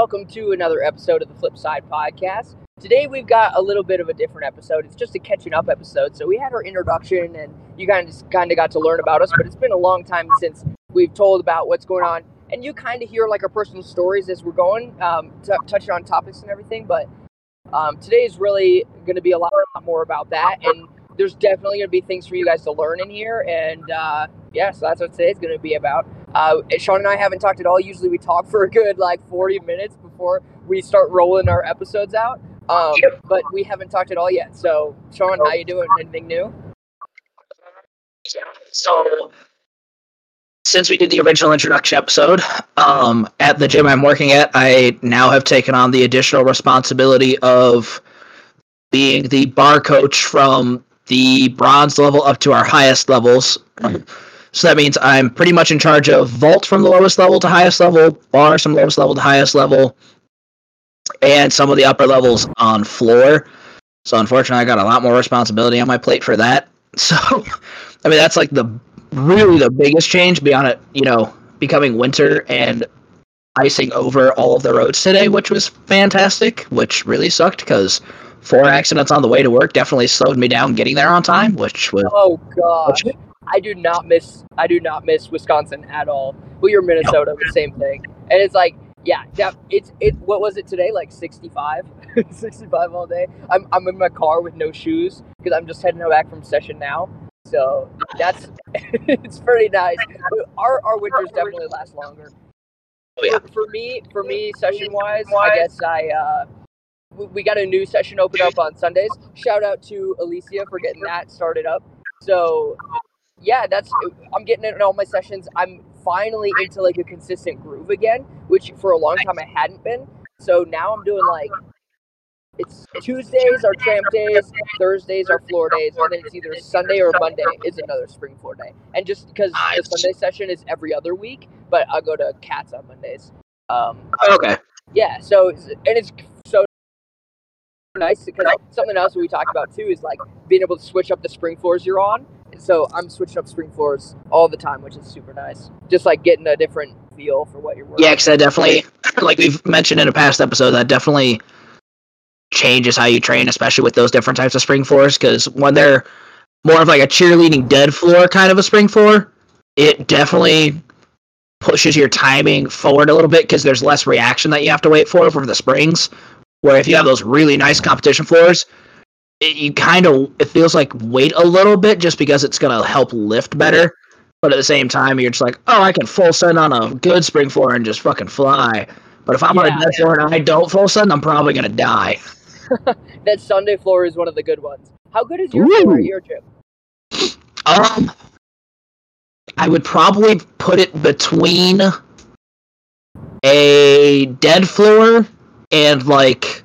welcome to another episode of the Flip Side Podcast. Today we've got a little bit of a different episode. It's just a catching up episode. So we had our introduction, and you kind of just kind of got to learn about us. But it's been a long time since we've told about what's going on, and you kind of hear like our personal stories as we're going, um, t- touching on topics and everything. But um, today is really going to be a lot more about that, and there's definitely going to be things for you guys to learn in here. And uh, yeah, so that's what today's going to be about. Uh, Sean and I haven't talked at all. Usually we talk for a good like 40 minutes before we start rolling our episodes out. Um, but we haven't talked at all yet. So, Sean, how you doing? Anything new? Yeah. So, since we did the original introduction episode, um, at the gym I'm working at, I now have taken on the additional responsibility of being the bar coach from the bronze level up to our highest levels. So that means I'm pretty much in charge of vault from the lowest level to highest level, bars from lowest level to highest level, and some of the upper levels on floor. So unfortunately, I got a lot more responsibility on my plate for that. So, I mean, that's like the really the biggest change beyond it, you know, becoming winter and icing over all of the roads today, which was fantastic, which really sucked because four accidents on the way to work definitely slowed me down getting there on time, which was Oh gosh. I do not miss I do not miss Wisconsin at all. Well, you're Minnesota, the same thing. And it's like, yeah, yeah, it's it. What was it today? Like 65, 65 all day. I'm I'm in my car with no shoes because I'm just heading back from session now. So that's it's pretty nice. Our our winters definitely last longer. Oh, yeah. For, for me, for me, session wise, I guess I uh, we- we got a new session open up on Sundays. Shout out to Alicia for getting that started up. So yeah, that's I'm getting it in all my sessions. I'm finally into like a consistent groove again, which for a long time I hadn't been. So now I'm doing like it's Tuesdays are tramp days, Thursdays are floor days, and then it's either Sunday or Monday is another spring floor day. And just because the Sunday session is every other week, but I'll go to Cats on Mondays. Um, okay. yeah, so and it's so nice because something else we talked about too is like being able to switch up the spring floors you're on. So I'm switching up spring floors all the time, which is super nice. Just like getting a different feel for what you're working. Yeah, because that definitely, like we've mentioned in a past episode, that definitely changes how you train, especially with those different types of spring floors. Because when they're more of like a cheerleading dead floor kind of a spring floor, it definitely pushes your timing forward a little bit because there's less reaction that you have to wait for for the springs. Where if you have those really nice competition floors, it, you kind of it feels like wait a little bit just because it's gonna help lift better. But at the same time, you're just like, oh, I can full send on a good spring floor and just fucking fly. But if I'm on a dead floor and I don't full send, I'm probably gonna die. That Sunday floor is one of the good ones. How good is your floor your gym? Um, I would probably put it between a dead floor and like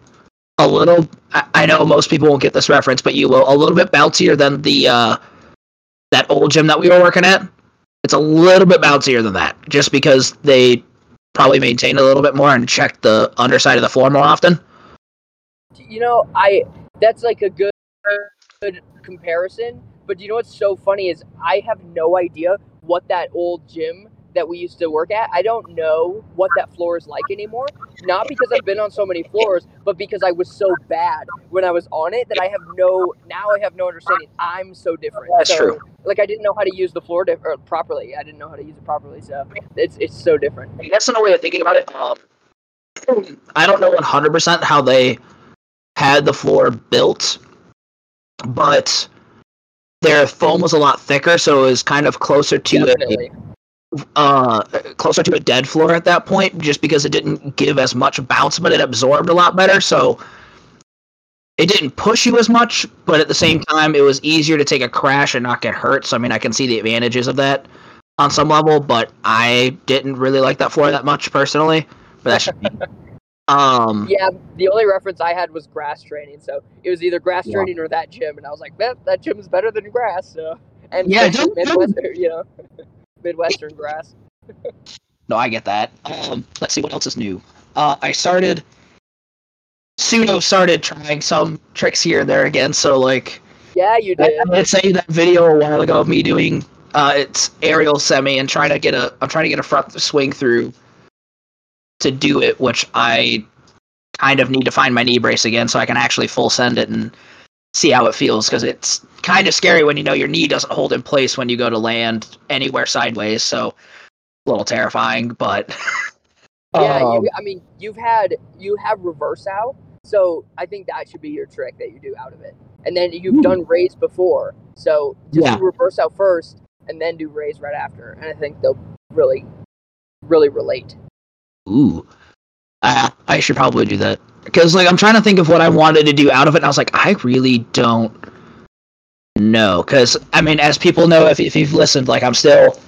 a little. I, know most people won't get this reference, but you will. A little bit bouncier than the uh, that old gym that we were working at. It's a little bit bouncier than that, just because they probably maintain a little bit more and check the underside of the floor more often. You know, I that's like a good good comparison. But you know what's so funny is I have no idea what that old gym that we used to work at. I don't know what that floor is like anymore. Not because I've been on so many floors, but because I was so bad when I was on it that I have no now I have no understanding. I'm so different. That's So, true. Like I didn't know how to use the floor di- properly. I didn't know how to use it properly. So it's it's so different. I guess in a way of thinking about it, um, I don't know 100% how they had the floor built, but their foam was a lot thicker, so it was kind of closer to a, Definitely. Uh, closer to a dead floor at that point, just because it didn't give as much bounce, but it absorbed a lot better. So it didn't push you as much, but at the same time, it was easier to take a crash and not get hurt. So I mean, I can see the advantages of that on some level, but I didn't really like that floor that much personally. But that's just me. um, Yeah, the only reference I had was grass training. So it was either grass Yeah. training or that gym, and I was like, man, that gym is better than grass. So and Yeah, especially don't- you know, Midwestern grass. no, I get that. Um, let's see what else is new. Uh, I started. Pseudo started trying some tricks here and there again. So like, Yeah, you I, did. I did say that video a while ago of me doing uh, it's aerial semi and trying to get a I'm trying to get a front swing through to do it, which I kind of need to find my knee brace again so I can actually full send it and see how it feels because it's kind of scary when you know your knee doesn't hold in place when you go to land anywhere sideways. So a little terrifying, but yeah, um, you, I mean, you've had you have reverse out, so I think that should be your trick that you do out of it. And then you've done raiz before, so just Yeah. do reverse out first, and then do raiz right after. And I think they'll really, really relate. Ooh, I, I should probably do that because like I'm trying to think of what I wanted to do out of it, and I was like, I really don't know because I mean, as people know, if if you've listened, like I'm still,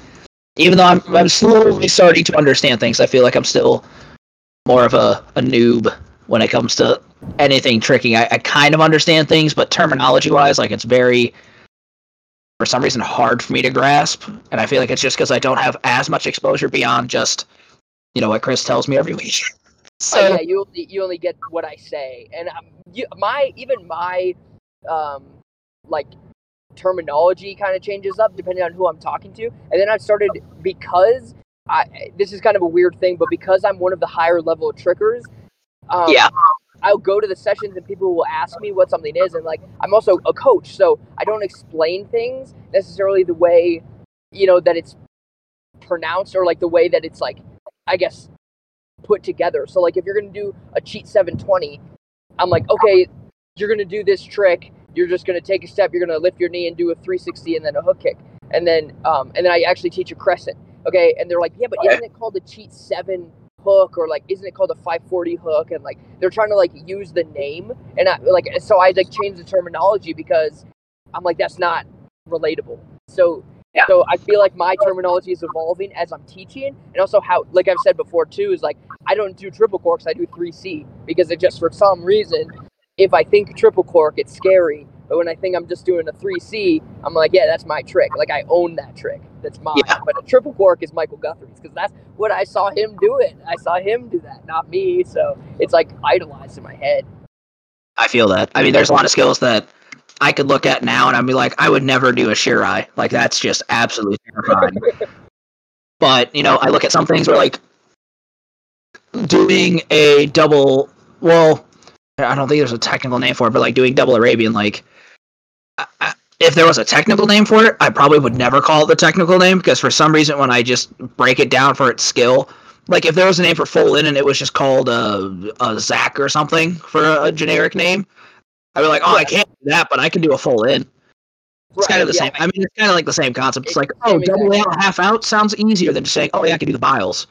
even though I'm I'm slowly starting to understand things, I feel like I'm still more of a, a noob when it comes to anything tricking. I, I kind of understand things, but terminology wise, like it's very for some reason hard for me to grasp, and I feel like it's just because I don't have as much exposure beyond just you know what Chris tells me every week. So Oh, yeah, you only you only get what I say, and um, you, my even my um like terminology kind of changes up depending on who I'm talking to, and then I've started because I this is kind of a weird thing, but because I'm one of the higher level trickers, um, Yeah. I'll go to the sessions and people will ask me what something is, and like I'm also a coach, so I don't explain things necessarily the way you know that it's pronounced or like the way that it's like I guess put together. So like if you're gonna do a cheat 720, I'm like, okay, you're gonna do this trick. You're just gonna take a step. You're gonna lift your knee and do a 360 and then a hook kick, and then um and then I actually teach a crescent. Okay, and they're like, yeah, but isn't it called a cheat seven hook or like isn't it called a 540 hook? And like they're trying to like use the name and I like so I like change the terminology because I'm like that's not relatable. So Yeah. so I feel like my terminology is evolving as I'm teaching, and also how, like I've said before too, is like I don't do triple corks, I do three C because it just for some reason, if I think triple cork, it's scary, but when I think I'm just doing a three C, I'm like, yeah, that's my trick. Like I own that trick. That's mine. Yeah. But a triple cork is Michael Guthrie's because that's what I saw him do it. I saw him do that, not me. So it's like idolized in my head. I feel that. I mean, there's a lot of skills that I could look at now and I'd be like, I would never do a Shirai. Like that's just absolutely terrifying. but you know, I look at some things where like doing a double. Well, I don't think there's a technical name for it, but like doing double Arabian, like I, I, if there was a technical name for it, I probably would never call it the technical name because for some reason when I just break it down for its skill, like if there was a name for full in and it was just called uh, a Zach or something for a, a generic name, I'd be like, oh, I can't do that, but I can do a full in. It's kind of the yeah. same. I mean, it's kind of like the same concept. It's It's like, oh, double out, half out sounds easier than just saying, oh, yeah, I can do the biles.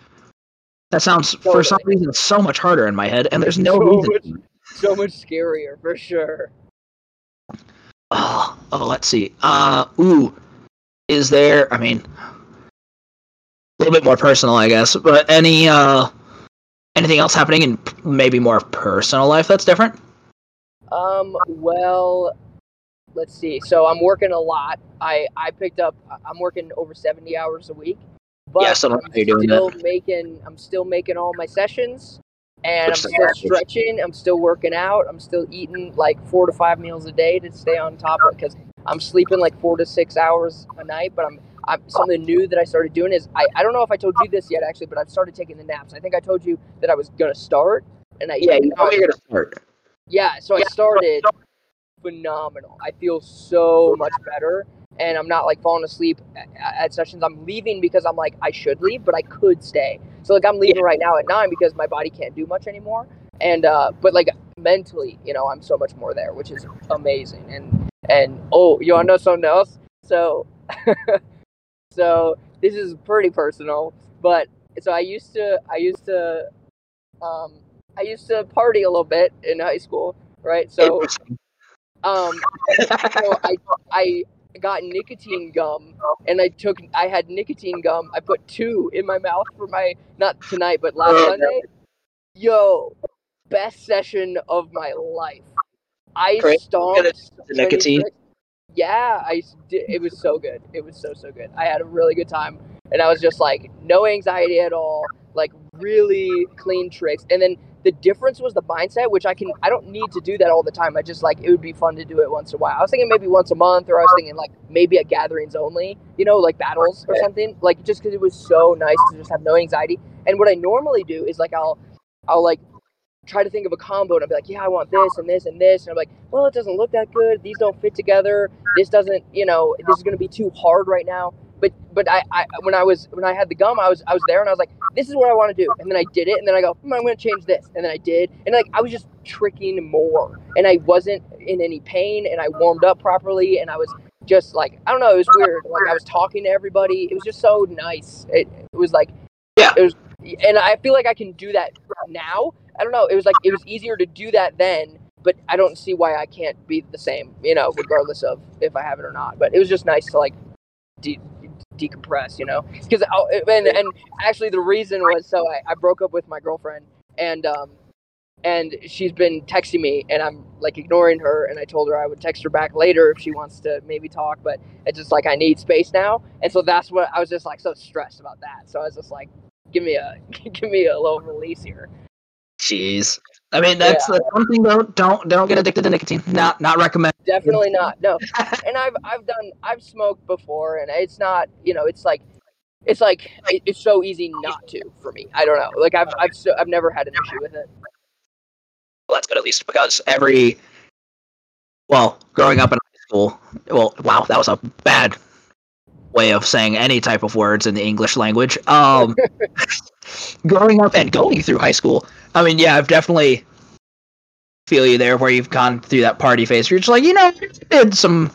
That sounds, for some reason, so much harder in my head, and there's no So reason. much- So much scarier for sure. Oh, oh, let's see. Uh, ooh, is there? I mean, a little bit more personal, I guess. But any uh, anything else happening in maybe more personal life that's different? Um, well, let's see. So I'm working a lot. I I picked up. I'm working over 70 hours a week. But Yeah, so I'm still making. I'm still making all my sessions, and Which I'm still average. stretching. I'm still working out. I'm still eating like four to five meals a day to stay on top of it because I'm sleeping like four to six hours a night. But I'm. I'm, something new that I started doing is I, I don't know if I told you this yet actually, but I've started taking the naps. I think I told you that I was gonna start, and I you now I- you're gonna start. Yeah, so I started phenomenal. I feel so much better, and I'm not like falling asleep at, at sessions. I'm leaving because I'm like I should leave, but I could stay. So like I'm leaving right now at nine because my body can't do much anymore. And uh, but like mentally, you know, I'm so much more there, which is amazing. And and oh, you wanna know something else? So so this is pretty personal, but so I used to I used to um I used to party a little bit in high school, right? So um so I I got nicotine gum and I took I had nicotine gum. I put two in my mouth for my not tonight but last Oh, Sunday. Yo, best session of my life. I Great. stomped so nicotine? tricks. Yeah, I did, it was so good. It was so so good. I had a really good time and I was just like no anxiety at all, like really clean tricks. And then the difference was the mindset, which I can I don't need to do that all the time. I just like it would be fun to do it once in a while. I was thinking maybe once a month, or I was thinking like maybe at gatherings only, you know, like battles or something. Like just because it was so nice to just have no anxiety. And what I normally do is like I'll I'll like try to think of a combo and I'll be like, yeah, I want this and this and this. And I'm like, well, it doesn't look that good. These don't fit together. This doesn't, you know, this is going to be too hard right now. But but I, I when I was when I had the gum, I was I was there and I was like, this is what I want to do. And then I did it. And then I go, hmm, I'm going to change this. And then I did. And like I was just tricking more. And I wasn't in any pain. And I warmed up properly. And I was just like I don't know. It was weird. Like I was talking to everybody. It was just so nice. It, it was like Yeah. It was, and I feel like I can do that now. I don't know. It was like it was easier to do that then, but I don't see why I can't be the same. You know, regardless of if I have it or not. But it was just nice to like de- decompress. You know, because and and actually the reason was so I, I broke up with my girlfriend and um and she's been texting me and I'm like ignoring her and I told her I would text her back later if she wants to maybe talk but it's just like I need space now and so that's what I was just like so stressed about that so I was just like give me a give me a little release here Jeez. I mean, that's the one thing though. Don't don't get addicted to nicotine. Not not recommend. definitely not no and I've I've done I've smoked before and it's not you know it's like it's like it's so easy not to for me I don't know like I've I've so, I've never had an issue with it Well, that's good at least because every. Well, growing up in high school. Well, wow, that was a bad way of saying any type of words in the English language. Um, growing up and going through high school. I mean, yeah, I've definitely feel you there where you've gone through that party phase. Where you're just like, you know, did some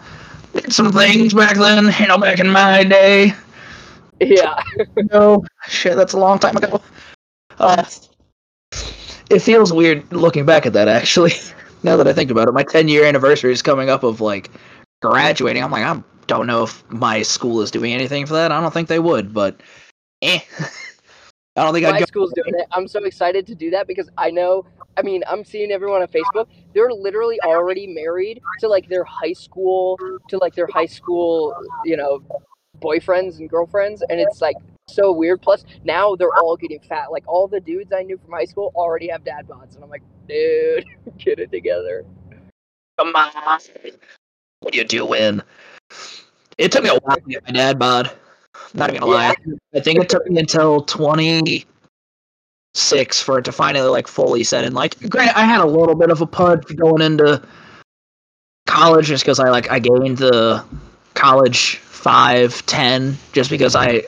did some things back then. You know, back in my day. yeah No, shit, that's a long time ago. Uh, it feels weird looking back at that, actually. Now that I think about it, my 10 year anniversary is coming up of like graduating. I'm like, I don't know if my school is doing anything for that. I don't think they would, but eh. I don't think I'd my go. school's doing it. I'm so excited to do that because I know. I mean, I'm seeing everyone on Facebook. They're literally already married to like their high school to like their high school, you know, boyfriends and girlfriends, and it's like so weird. Plus, now they're all getting fat. Like all the dudes I knew from high school already have dad bods, and I'm like, dude, get it together. Come on. What are you doing? It took me a while to get my dad bod. Not even gonna lie. I think it took me until 26 for it to finally like fully set in. Like, granted, I had a little bit of a pud going into college just because I like I gained the college five ten just because I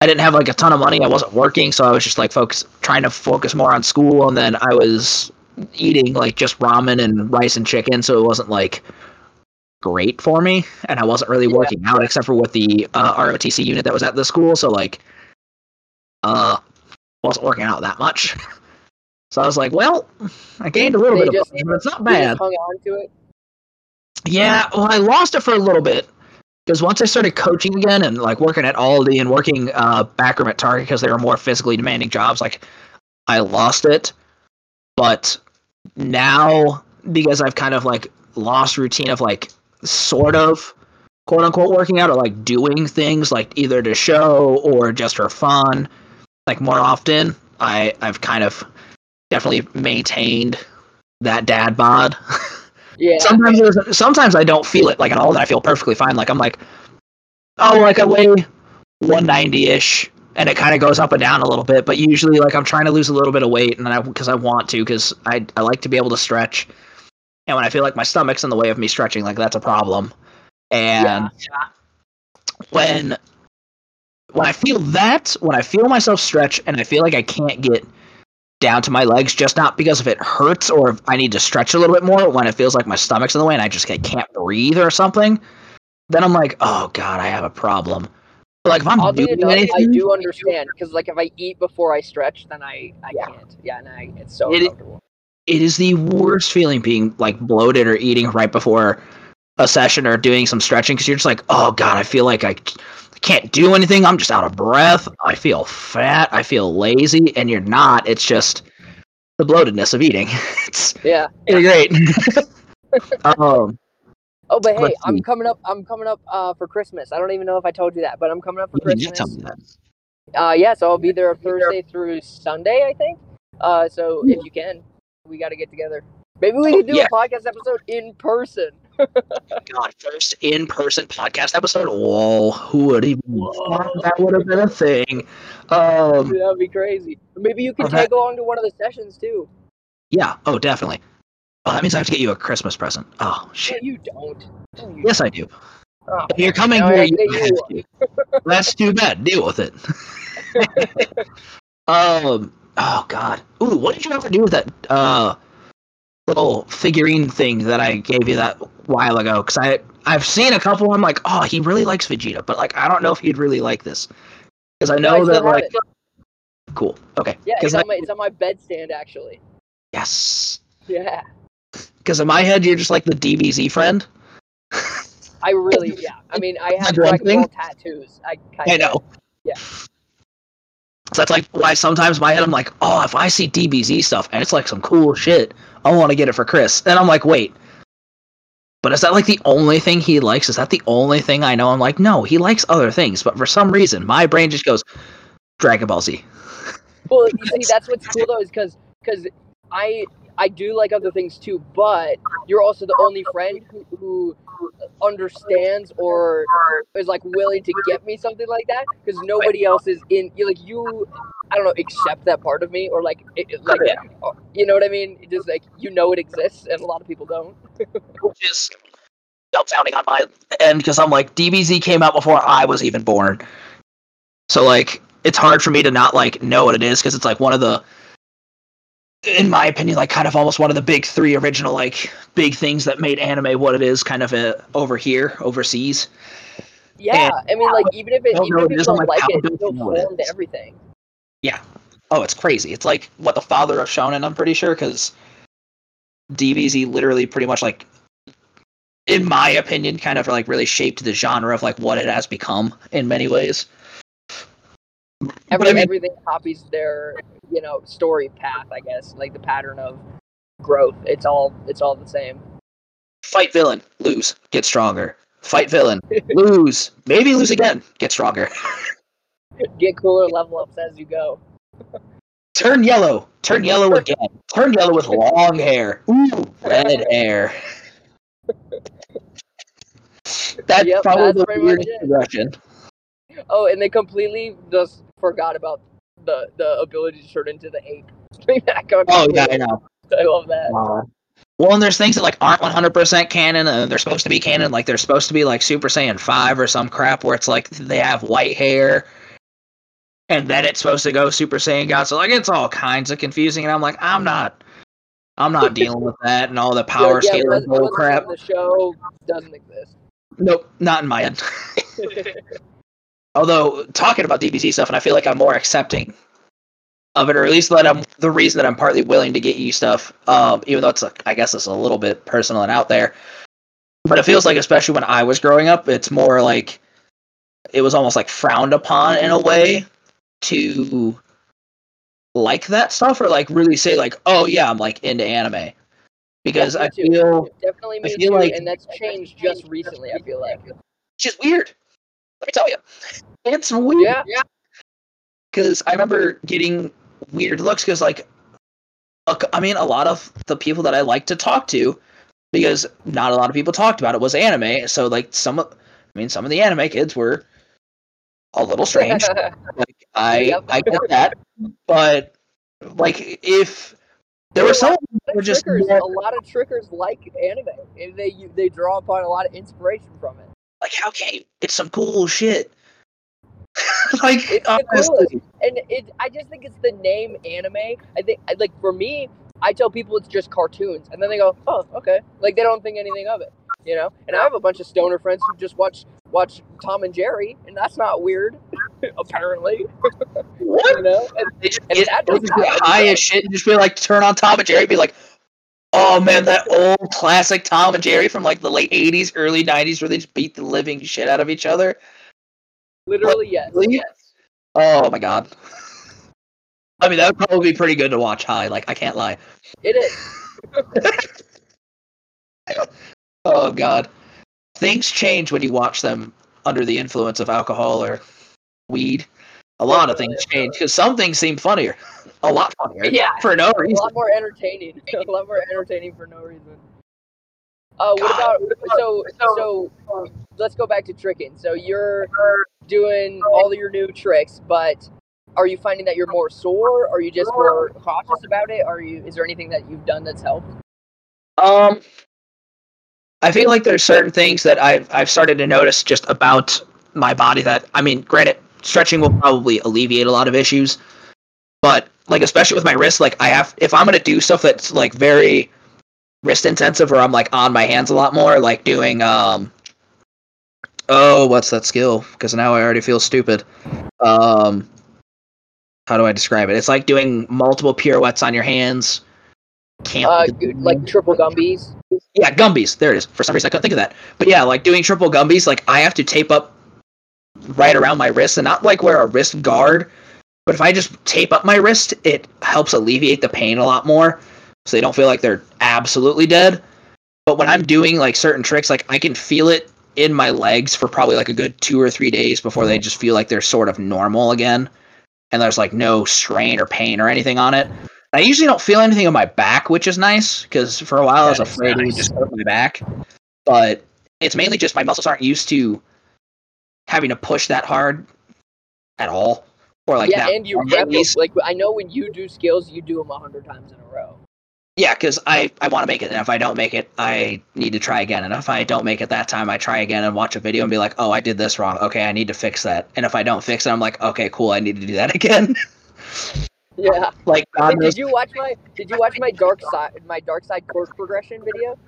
I didn't have like a ton of money. I wasn't working, so I was just like focus trying to focus more on school, and then I was eating like just ramen and rice and chicken, so it wasn't like great for me, and I wasn't really Yeah. working out except for with the uh, ROTC unit that was at the school. So like, uh, wasn't working out that much. So I was like, well, I gained a little They bit just- of, but it's not bad. hung on to it. Yeah, well, I lost it for a little bit because once I started coaching again and like working at Aldi and working uh, backroom at Target because they were more physically demanding jobs, like I lost it. But now because I've kind of like lost routine of like sort of quote unquote working out or like doing things like either to show or just for fun, like more often, I I've kind of definitely maintained that dad bod. Yeah. sometimes there's, sometimes I don't feel it like at all. That I feel perfectly fine. Like I'm like, oh, like I weigh 190 ish, and it kind of goes up and down a little bit. But usually, like I'm trying to lose a little bit of weight, and I because I want to, because I I like to be able to stretch. And when I feel like my stomach's in the way of me stretching, like that's a problem. And when when I feel that, when I feel myself stretch, and I feel like I can't get down to my legs, just not because if it hurts or if I need to stretch a little bit more, when it feels like my stomach's in the way and I just I can't breathe or something, then I'm like, oh god, I have a problem. But like if I'm doing enough, I do understand because like if I eat before I stretch, then I I Yeah. can't. Yeah, and I it's so It- uncomfortable. It is the worst feeling being like bloated or eating right before a session or doing some stretching because you're just like, oh god, I feel like I can't do anything. I'm just out of breath. I feel fat. I feel lazy, and you're not. It's just the bloatedness of eating. it's Yeah. it's great. um, Oh, but hey, I'm see. coming up. I'm coming up uh, for Christmas. I don't even know if I told you that, but I'm coming up for you did Christmas. tell me that. Uh, yeah, so I'll be there Thursday through Sunday, I think. Uh, so if you can, we got to get together. Maybe we Oh, can do yeah. a podcast episode in person. God, first in-person podcast episode. Whoa, who would even that would have been a thing? Um, That'd be crazy. Maybe you can Okay. tag along to one of the sessions too. yeah. Oh, definitely. Oh, that means I have to get you a Christmas present. Oh shit. you don't. No, you Yes, I do. don't. If you're coming here, you have to. That's too bad. Deal with it. um. Oh God. Ooh, what did you have to do with that uh little figurine thing that I gave you that while ago? Because I I've seen a couple. I'm like, oh, he really likes Vegeta, but like I don't know if he'd really like this because I No, know I that like it. cool. Okay. Yeah, it's on my it's on my bedstand actually. yes. Yeah. Because in my head, you're just like the DBZ friend. I really yeah. I mean I have Like Ball tattoos. I I know. Yeah. So that's like why sometimes my head I'm like, oh, if I see DBZ stuff and it's like some cool shit, I want to get it for Chris. And I'm like, wait. But is that like the only thing he likes? Is that the only thing I know? I'm like, no, he likes other things, but for some reason my brain just goes Dragon Ball Z. Well, you see, that's what's cool though, is because because I I do like other things too, but you're also the only friend who, who understands or is like willing to get me something like that because nobody else is in. You like you, I don't know, accept that part of me or like it, like Yeah. Uh, you know what I mean? It Just like you know it exists, and a lot of people don't. Which is dumbfounding on my end because I'm like, DBZ came out before I was even born. So like it's hard for me to not like know what it is because it's like one of the in my opinion, like kind of almost one of the big three original like big things that made anime what it is, kind of uh, over here, overseas. Yeah, I mean, like even if it don't even if it you don't like, like it, do it still you know it formed is? everything. Yeah. Oh, it's crazy. It's like what the father of shonen. I'm pretty sure because DBZ literally pretty much like, in my opinion, kind of like really shaped the genre of like what it has become in many ways. Every, I mean- everything copies their you know story path i guess like the pattern of growth it's all it's all the same Fight villain, lose, get stronger. Fight villain, lose, maybe lose again, get stronger. get cooler level ups as you go Turn yellow, turn yellow again. Turn yellow with long hair. Ooh, red hair. That's Yep, probably that's the weirdest progression. oh and they completely just forgot about the the ability to turn into the ape Oh yeah, I know. i love that Well, and there's things that like aren't 100% canon, and they're supposed to be canon. Like they're supposed to be like Super Saiyan 5 or some crap where it's like they have white hair, and then it's supposed to go Super Saiyan God. So like it's all kinds of confusing, and I'm like, I'm not, I'm not dealing with that and all the power yeah, scale yeah, and bull crap. the show doesn't exist Nope, not in my end. Although talking about DBZ stuff, and I feel like I'm more accepting of it, or at least that I'm the reason that I'm partly willing to get you stuff, um, even though it's like, I guess it's a little bit personal and out there. But it feels like, especially when I was growing up, it's more like it was almost like frowned upon in a way to like that stuff, or like really say like, oh yeah, I'm like into anime, because I feel definitely I feel too like- and that's changed just recently i feel like which is weird. Let me tell you, it's weird. yeah because I remember getting weird looks because like I mean a lot of the people that I like to talk to because not a lot of people talked about it was anime so like some of I mean some of the anime kids were a little strange like I Yep. I get that but like if there were some that were just trickers, more, a lot of trickers like anime, and they they draw upon a lot of inspiration from it. Like how can you it's some cool shit like It's honestly, And it, I just think it's the name anime. I think, like for me, I tell people it's just cartoons, and then they go, "Oh, okay." Like they don't think anything of it, you know. And I have a bunch of stoner friends who just watch watch Tom and Jerry, and that's not weird, apparently. what You know, and They just And get, that they'll doesn't get high as shit and just be like, turn on Tom and Jerry, and be like, oh man, that old classic Tom and Jerry from like the late '80s, early '90s, where they just beat the living shit out of each other. literally, yes. Really? yes. Oh my god. I mean, that would probably be pretty good to watch high. Like, I can't lie. It is. Oh god, things change when you watch them under the influence of alcohol or weed. A lot of things change because some things seem funnier, a lot funnier. Yeah. for no reason. A lot more entertaining. a lot more entertaining for no reason. Uh, what God. about so so? Let's go back to tricking. So you're doing all your new tricks, but are you finding that you're more sore? Are you just more cautious about it? Are you? Is there anything that you've done that's helped? Um, I feel like there's certain things that I've I've started to notice just about my body that I mean, granted, stretching will probably alleviate a lot of issues, but like especially with my wrist, like I have if I'm gonna do stuff that's like very wrist intensive or I'm like on my hands a lot more, like doing um oh what's that skill? Because now I already feel stupid. Um how do I describe it? It's like doing multiple pirouettes on your hands. Can't Uh, like triple gumbies. yeah, gumbies. There it is. For some reason, I couldn't think of that. But yeah, like doing triple gumbies, like I have to tape up right around my wrist and not like wear a wrist guard. But if I just tape up my wrist, it helps alleviate the pain a lot more, so they don't feel like they're absolutely dead. But when I'm doing like certain tricks, like I can feel it in my legs for probably like a good two or three days before they just feel like they're sort of normal again, and there's like no strain or pain or anything on it. I usually don't feel anything on my back, which is nice because for a while I was afraid it would just hurt my back. But it's mainly just my muscles aren't used to having to push that hard at all, or like yeah, that. and you rep. Like I know when you do skills, you do them a hundred times in a row. Yeah, because I, I want to make it, and if I don't make it, I need to try again. And if I don't make it that time, I try again and watch a video and be like, oh, I did this wrong. Okay, I need to fix that. And if I don't fix it, I'm like, okay, cool, I need to do that again. Yeah. like, God did you watch my Did you watch my dark side my dark side course progression video?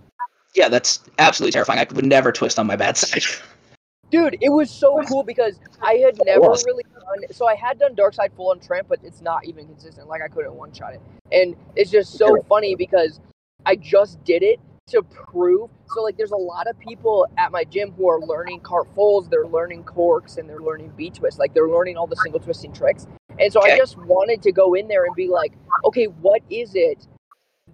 yeah, that's absolutely terrifying. I would never twist on my bad side. Dude, it was so cool because I had never really done. So I had done Dark Side full on tramp, but it's not even consistent. Like I couldn't one shot it, and it's just so funny because I just did it to prove. So like, there's a lot of people at my gym who are learning cart fulls, they're learning corks, and they're learning b twists Like they're learning all the single twisting tricks. And so I just wanted to go in there and be like, okay, what is it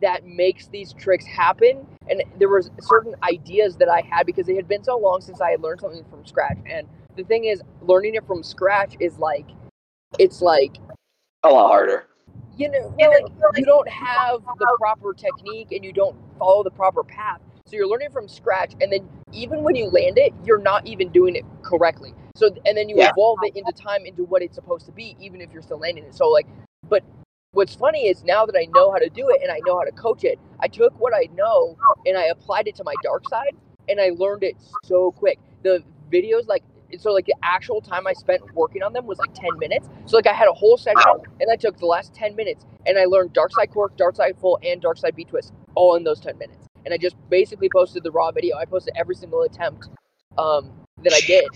that makes these tricks happen? And there was certain ideas that I had because it had been so long since I had learned something from scratch. And the thing is, learning it from scratch is like, it's like a lot harder. you know, well, like you don't have the proper technique and you don't follow the proper path. So you're learning from scratch, and then even when you land it, you're not even doing it correctly. So and then you Yeah. evolve it into time into what it's supposed to be, even if you're still landing it. So like, but what's funny is now that I know how to do it and I know how to coach it, I took what I know and I applied it to my dark side, and I learned it so quick. The videos like. So like the actual time I spent working on them was like 10 minutes. So like I had a whole session and I took the last 10 minutes and I learned Dark Side Cork, Dark Side Full, and Dark Side B Twist all in those 10 minutes. And I just basically posted the raw video. I posted every single attempt um, that I did.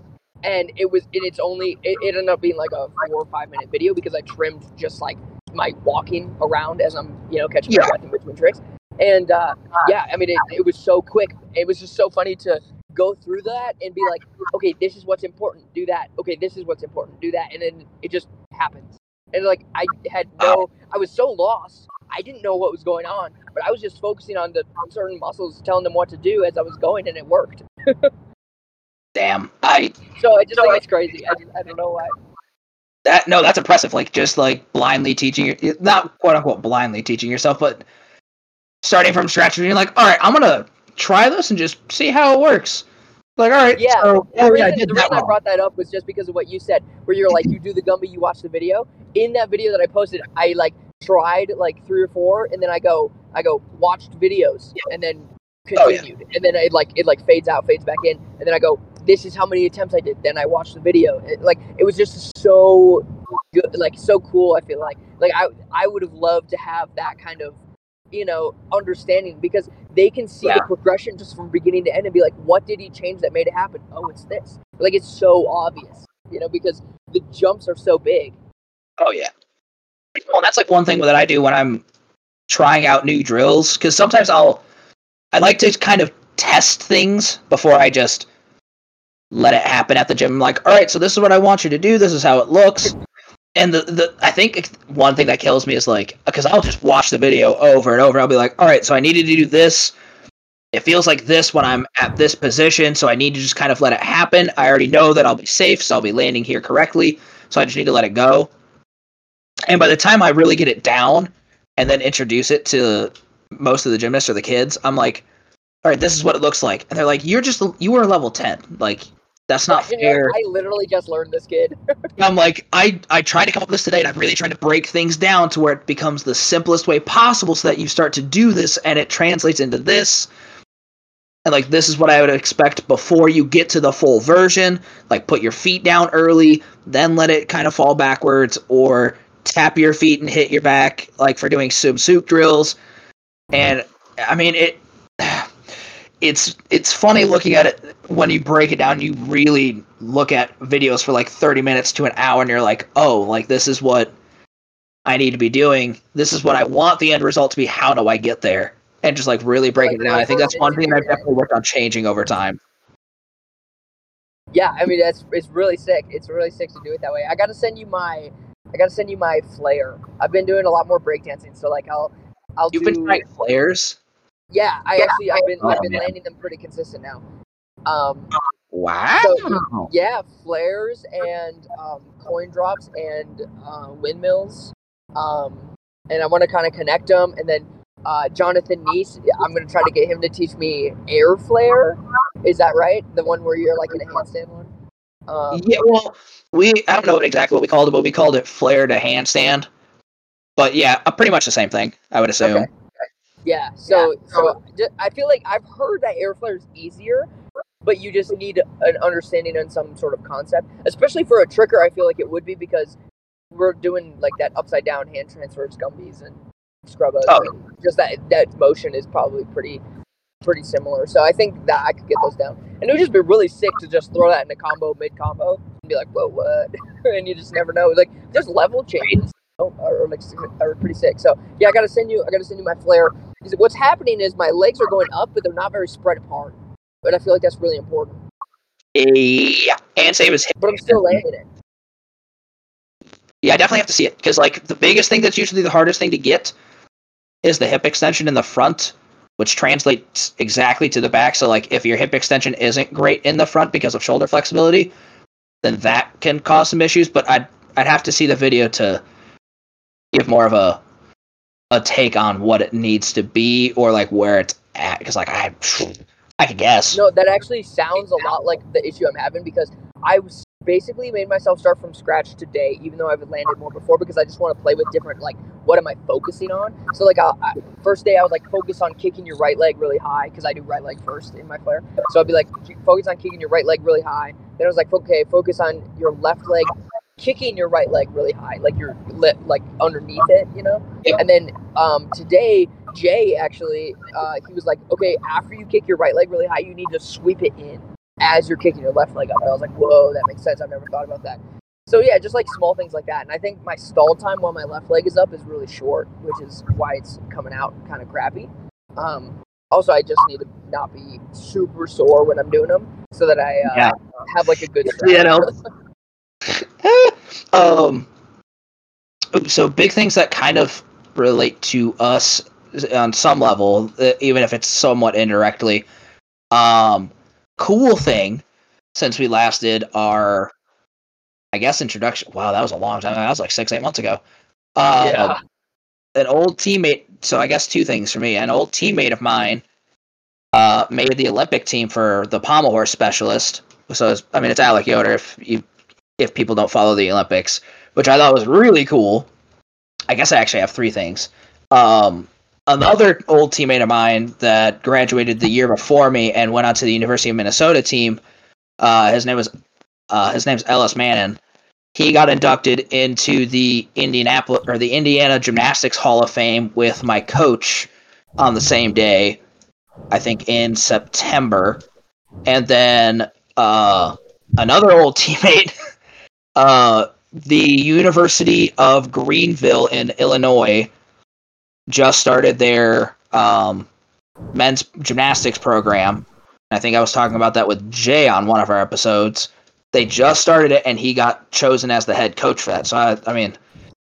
And it was, it's only, it, it ended up being like a four or five minute video because I trimmed just like my walking around as I'm, you know, catching my Yeah. breath in between tricks. And uh, yeah, I mean, it, it was so quick. It was just so funny to go through that and be like, okay, this is what's important, do that. Okay, this is what's important, do that. And then it just happens. And like, I had no, I was so lost. I didn't know what was going on, but I was just focusing on the certain muscles, telling them what to do as I was going, and it worked. Damn, I So I just think it's crazy. I, just, I don't know why. That no, that's impressive. Like just like blindly teaching your, not quote unquote blindly teaching yourself, but starting from scratch and you're like, all right, I'm gonna try this and just see how it works. Like, all right, Yeah, so, The reason, yeah, I did the reason I brought that up was just because of what you said, where you're like, you do the Gumby, you watch the video. In that video that I posted, I like tried like three or four, and then I go, I go watched videos, and then Oh, yeah. continued, and then it like it like fades out, fades back in, and then I go, this is how many attempts I did. Then I watched the video. It, like it was just so good, like so cool. I feel like like I I would have loved to have that kind of you know understanding because they can see Yeah. the progression just from beginning to end and be like, what did he change that made it happen? Oh, it's this. Like it's so obvious, you know, because the jumps are so big. Oh yeah. Well, that's like one thing that I do when I'm trying out new drills because sometimes I'll I like to kind of test things before I just let it happen at the gym. I'm like, all right, so this is what I want you to do. This is how it looks. And the, the I think one thing that kills me is like because I'll just watch the video over and over. I'll be like, all right, so I needed to do this. It feels like this when I'm at this position, so I need to just kind of let it happen. I already know that I'll be safe, so I'll be landing here correctly. So I just need to let it go. And by the time I really get it down and then introduce it to most of the gymnasts or the kids, I'm like, all right, this is what it looks like, and they're like, you're just you were level ten, like that's not fair. I literally just learned this kid. I'm like, I I tried to come up with this today, and I'm really trying to break things down to where it becomes the simplest way possible, so that you start to do this, and it translates into this. And like, this is what I would expect before you get to the full version. Like, put your feet down early, then let it kind of fall backwards, or tap your feet and hit your back, like for doing sub soup drills. And I mean, it. It's it's funny looking at it when you break it down. You really look at videos for like thirty minutes to an hour, and you're like, oh, like this is what I need to be doing. This is what I want the end result to be. How do I get there? And just like really break it down. I think that's one thing I've definitely worked on changing over time. yeah, I mean that's it's really sick. It's really sick to do it that way. I gotta send you my I gotta send you my flare. I've been doing a lot more breakdancing, so like I'll I'll You've do been trying flares. Yeah. I actually I've been Oh, I've been man. landing them pretty consistent now. Um, Wow. yeah, flares and um, coin drops and uh, windmills. Um, and I want to kind of connect them. And then uh, Jonathan Neese, I'm going to try to get him to teach me air flare. Is that right? The one where you're like in a handstand one? Um, yeah, well, we I don't know exactly what we called it, but we called it flare to handstand. But yeah, uh, pretty much the same thing, I would assume. Okay. Yeah. So, so I feel like I've heard that air flare is easier, but you just need an understanding and some sort of concept, especially for a tricker. I feel like it would be because we're doing like that upside down hand transfers, gumbies and scrubbos. Oh. and Just that that motion is probably pretty pretty similar. So I think that I could get those down, and it would just be really sick to just throw that in a combo mid combo and be like, whoa, what? and you just never know. Like there's level changes. Oh, are, are, like, are pretty sick. So yeah, I gotta send you. I gotta send you my flare. Because what's happening is my legs are going up, but they're not very spread apart. But I feel like that's really important. Yeah, and same as hip. But I'm still landing it. Yeah, I definitely have to see it because like the biggest thing that's usually the hardest thing to get is the hip extension in the front, which translates exactly to the back. So like if your hip extension isn't great in the front because of shoulder flexibility, then that can cause some issues. But I'd I'd have to see the video to give more of a a take on what it needs to be or like where it's at because like I I could guess. No, that actually sounds a lot like the issue I'm having because I was basically made myself start from scratch today, even though I've landed more before because I just want to play with different like what am I focusing on. So like I, I, first day I was like focus on kicking your right leg really high because I do right leg first in my flare. So I'd be like focus on kicking your right leg really high. Then I was like okay, focus on your left leg kicking your right leg really high, like your lip like underneath it, you know. And then um, today Jay actually uh, he was like okay after you kick your right leg really high, you need to sweep it in as you're kicking your left leg up. And I was like, whoa, that makes sense. I've never thought about that. So yeah, just like small things like that. And I think my stall time while my left leg is up is really short, which is why it's coming out kind of crappy. Um, also, I just need to not be super sore when I'm doing them, so that I uh, Yeah. have like a good. You know. um. So big things that kind of relate to us on some level, uh, even if it's somewhat indirectly. Um, cool thing since we last did our, I guess introduction. Wow, that was a long time. That was like six, eight months ago. Uh, Yeah. An old teammate. So I guess two things for me. An old teammate of mine uh, made the Olympic team for the pommel horse specialist. So I mean, it's Alec Yoder. If you if people don't follow the Olympics, which I thought was really cool. I guess I actually have three things. Um, another old teammate of mine that graduated the year before me and went on to the University of Minnesota team. Uh, his name was uh, his name's Ellis Mannon. He got inducted into the Indianapolis or the Indiana Gymnastics Hall of Fame with my coach on the same day. I think in September, and then uh, another old teammate, uh, the University of Greenville in Illinois, just started their um, men's gymnastics program. I think I was talking about that with Jay on one of our episodes. They just started it, and he got chosen as the head coach for that. So I, I mean,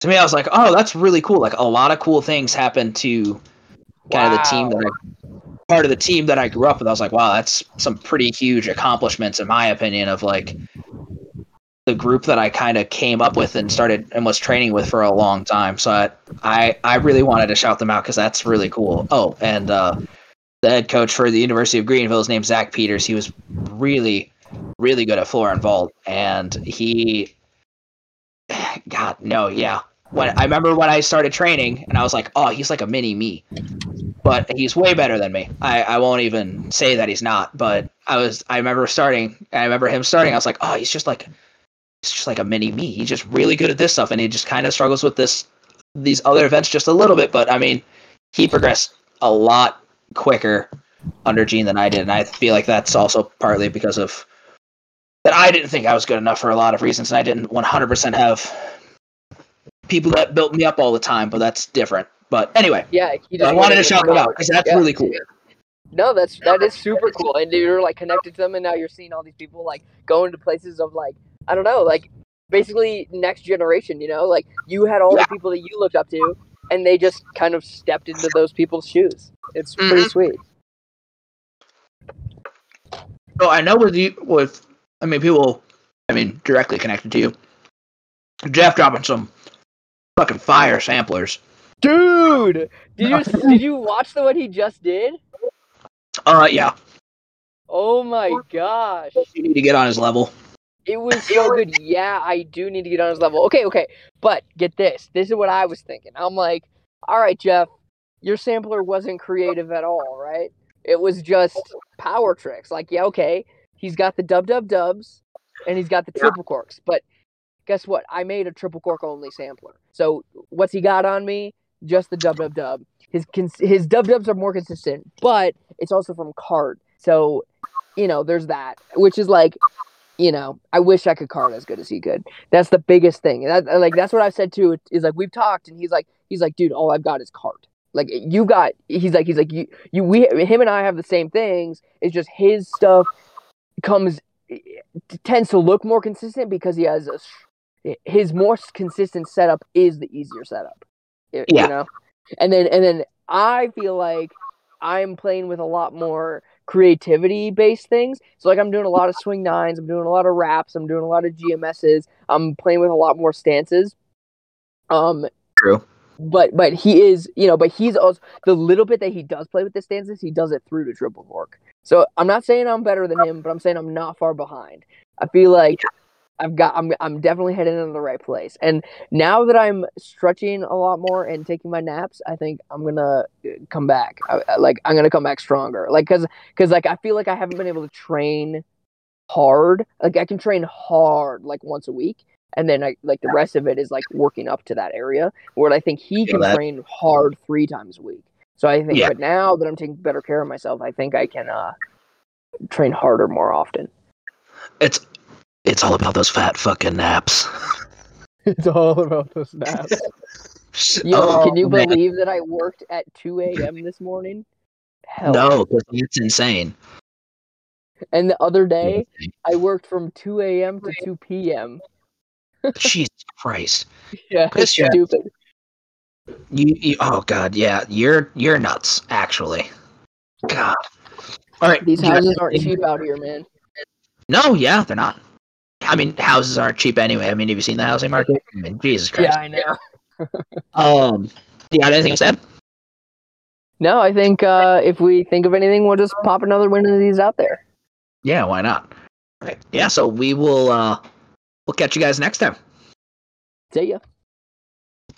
to me, I was like, oh, that's really cool. Like a lot of cool things happened to kind of the team that I part of the team that I grew up with. I was like, wow, that's some pretty huge accomplishments in my opinion of like the group that I kind of came up with and started and was training with for a long time. So I I, I really wanted to shout them out because that's really cool. Oh, and uh, the head coach for the University of Greenville is named Zach Peters. He was really, really good at floor and vault, and he, God, no, yeah. When I remember when I started training, and I was like, oh, he's like a mini me, but he's way better than me. I, I won't even say that he's not, but I was I remember starting. I remember him starting. I was like, oh, he's just like, he's just like a mini me. He's just really good at this stuff, and he just kind of struggles with this these other events just a little bit. But I mean, he progressed a lot quicker under Gene than I did, and I feel like that's also partly because of that I didn't think I was good enough for a lot of reasons, and I didn't 100% have people that built me up all the time, but that's different. But anyway, Yeah, I wanted to shout them out because that's Yeah. really cool. No, that's that is super cool, and you're like connected to them, and now you're seeing all these people like going to places of like I don't know, like basically next generation. You know, like you had all Yeah. the people that you looked up to, and they just kind of stepped into those people's shoes. It's pretty Mhm. sweet. So I know with you, with I mean people, I mean directly connected to you. Jeff dropping some fucking fire samplers. Dude, did you did you watch the one he just did? Uh, yeah, Oh my gosh. you need to get on his level. It was so good. Yeah, I do need to get on his level. Okay, okay. But get this. This is what I was thinking. I'm like, all right, Jeff, your sampler wasn't creative at all, right? It was just power tricks. Like, yeah, okay. He's got the dub dub dubs and he's got the triple corks. But guess what? I made a triple cork only sampler. So what's he got on me? Just the dub dub dub. His cons- his dub dubs are more consistent, but it's also from card. So, you know, there's that, which is like you know, I wish I could card as good as he could. That's the biggest thing. That uh, like that's what I've said too. Is like we've talked, and he's like he's like, dude, all I've got is card. Like you got, he's like he's like you you we him and I have the same things. It's just his stuff comes eh, tends to look more consistent because he has a his more consistent setup is the easier setup. y- Yeah. You know, and then and then I feel like I'm playing with a lot more creativity based things. So like I'm doing a lot of swing nines, I'm doing a lot of wraps, I'm doing a lot of GMSs, I'm playing with a lot more stances. Um True. but but he is, you know, but he's also the little bit that he does play with the stances, he does it through the triple cork. So I'm not saying I'm better than him, but I'm saying I'm not far behind. I feel like I've got I'm I'm definitely heading in the right place. And now that I'm stretching a lot more and taking my naps, I think I'm gonna uh, come back. I, I- like I'm gonna come back stronger. Like cause cause like I feel like I haven't been able to train hard. Like I can train hard like once a week, and then I like the rest of it is like working up to that area. Where I think he can that. train hard three times a week. So I think, Yeah. but now that I'm taking better care of myself, I think I can uh train harder more often. It's it's all about those fat fucking naps. It's all about those naps. Yo, Oh, can you man. believe that I worked at 2 a.m. this morning? Hell. No, 'cause it's insane. And the other day, I worked from 2 a.m. to 2 p.m. Jesus Christ. Yeah, it's Yeah. stupid. You, you oh god, yeah, you're you're nuts, actually. God. All right. These houses aren't cheap out here, man. No, yeah, they're not. I mean, houses aren't cheap anyway. I mean, have you seen the housing market? I mean, Jesus Christ. Yeah, I know. Um, you got anything to say? No, I think uh, if we think of anything, we'll just pop another one of these out there. Yeah, why not? Right. Yeah, so we will uh we'll catch you guys next time. See ya.